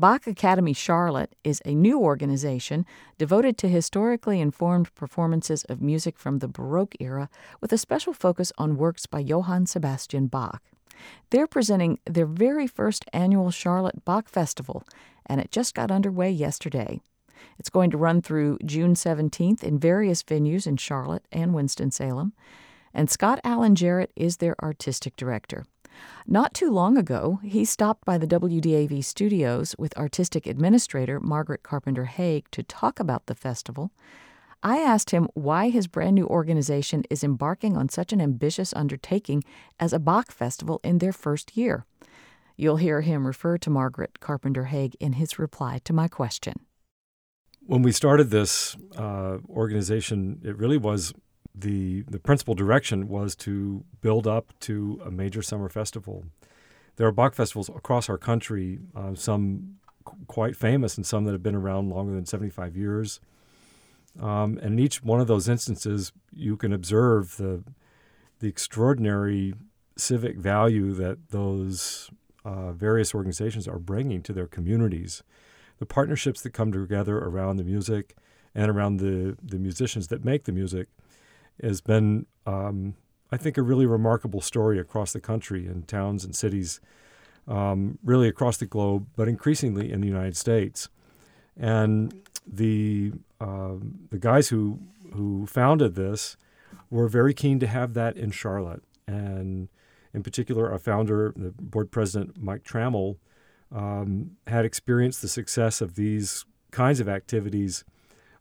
Bach Akademie Charlotte is a new organization devoted to historically informed performances of music from the Baroque era with a special focus on works by Johann Sebastian Bach. They're presenting their very first annual Charlotte Bach Festival, and it just got underway yesterday. It's going to run through June 17th in various venues in Charlotte and Winston-Salem, and Scott Allen Jarrett is their artistic director. Not too long ago, he stopped by the WDAV studios with artistic administrator Margaret Carpenter Haig to talk about the festival. I asked him why his brand new organization is embarking on such an ambitious undertaking as a Bach festival in their first year. You'll hear him refer to Margaret Carpenter Haig in his reply to my question. When we started this uh, organization, it really was the the principal direction was to build up to a major summer festival. There are Bach festivals across our country, uh, some qu- quite famous and some that have been around longer than 75 years. Um, and in each one of those instances, you can observe the the extraordinary civic value that those uh, various organizations are bringing to their communities. The partnerships that come together around the music and around the, the musicians that make the music has been, um, I think, a really remarkable story across the country in towns and cities, um, really across the globe, but increasingly in the United States. And the um, the guys who who founded this were very keen to have that in Charlotte, and in particular, our founder, the board president Mike Trammell, um, had experienced the success of these kinds of activities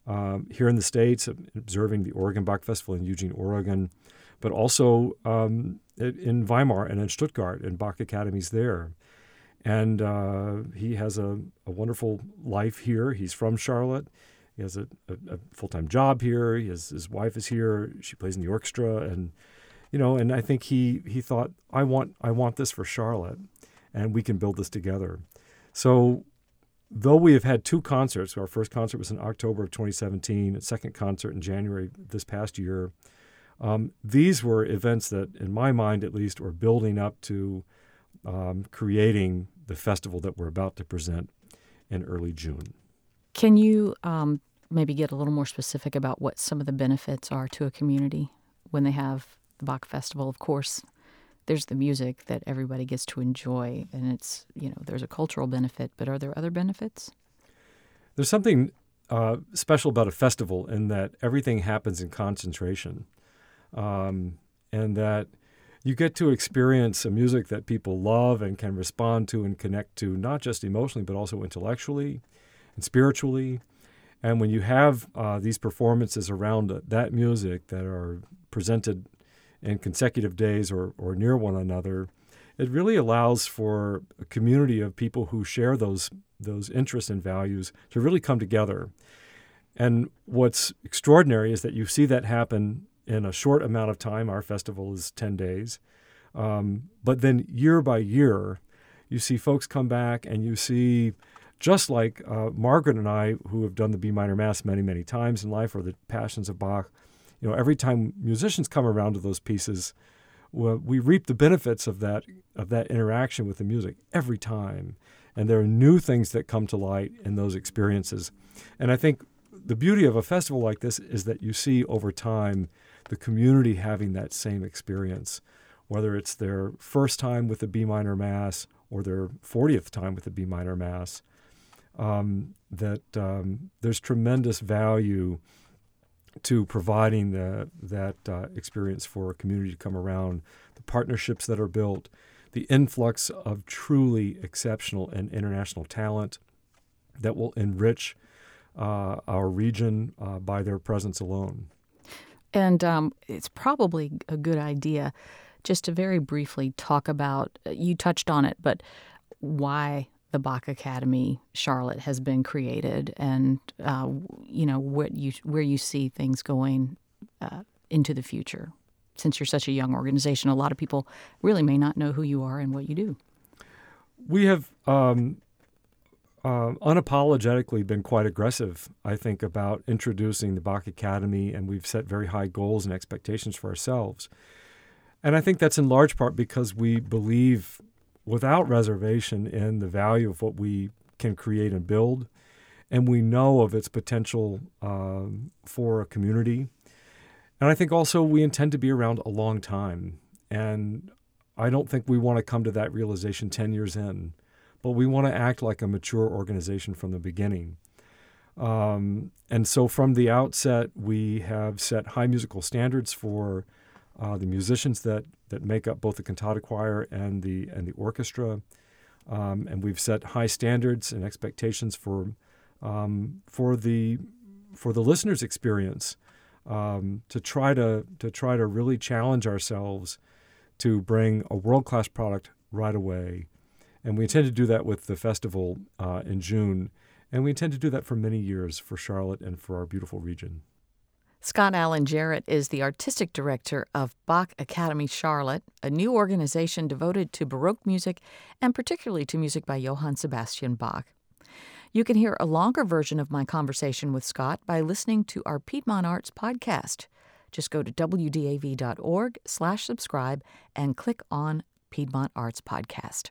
um, here in the States, observing the Oregon Bach Festival in Eugene, Oregon, but also um, in Weimar and in Stuttgart and Bach academies there. And uh, he has a, a, wonderful life here. He's from Charlotte. He has a, a, a full time job here. Has, his wife is here. She plays in the orchestra, and you know. And I think he he thought, I want I want this for Charlotte, and we can build this together. So though we have had two concerts, our first concert was in October of 2017, a second concert in January this past year. Um, these were events that, in my mind at least, were building up to um, creating the festival that we're about to present in early June. Can you um, maybe get a little more specific about what some of the benefits are to a community when they have the Bach Festival? Of course, there's the music that everybody gets to enjoy, and it's you know there's a cultural benefit. But are there other benefits? There's something uh, special about a festival in that everything happens in concentration, um, and that you get to experience a music that people love and can respond to and connect to, not just emotionally but also intellectually and spiritually. And when you have uh, these performances around that music that are presented in consecutive days or, or near one another, it really allows for a community of people who share those those interests and values to really come together. And what's extraordinary is that you see that happen in a short amount of time. Our festival is 10 days. Um, but then year by year, you see folks come back and you see, just like uh, Margaret and I, who have done the B minor Mass many, many times in life, or the Passions of Bach, you know, every time musicians come around to those pieces, we reap the benefits of that of that interaction with the music every time, and there are new things that come to light in those experiences. And I think the beauty of a festival like this is that you see over time the community having that same experience, whether it's their first time with the B minor mass or their 40th time with the B minor mass. Um, that um, there's tremendous value to providing the, that uh, experience for a community to come around, the partnerships that are built, the influx of truly exceptional and international talent that will enrich uh, our region uh, by their presence alone. And um, it's probably a good idea just to very briefly talk about, you touched on it, but why the Bach Akademie Charlotte has been created, and uh, you know what you where you see things going uh, into the future. Since you're such a young organization, a lot of people really may not know who you are and what you do. We have um, uh, unapologetically been quite aggressive, I think, about introducing the Bach Akademie, and we've set very high goals and expectations for ourselves. And I think that's in large part because we believe without reservation in the value of what we can create and build, and we know of its potential um, for a community. And I think also we intend to be around a long time. And I don't think we want to come to that realization 10 years in, but we want to act like a mature organization from the beginning. Um, and so from the outset, we have set high musical standards for uh, the musicians that, that make up both the cantata choir and the, and the orchestra. Um, and we've set high standards and expectations for, um, for, the, for the listener's experience um, to, try to, to try to really challenge ourselves to bring a world class product right away. And we intend to do that with the festival uh, in June. And we intend to do that for many years for Charlotte and for our beautiful region. Scott Allen Jarrett is the artistic director of Bach Akademie Charlotte, a new organization devoted to Baroque music and particularly to music by Johann Sebastian Bach. You can hear a longer version of my conversation with Scott by listening to our Piedmont Arts podcast. Just go to wdav.org slash subscribe and click on Piedmont Arts Podcast.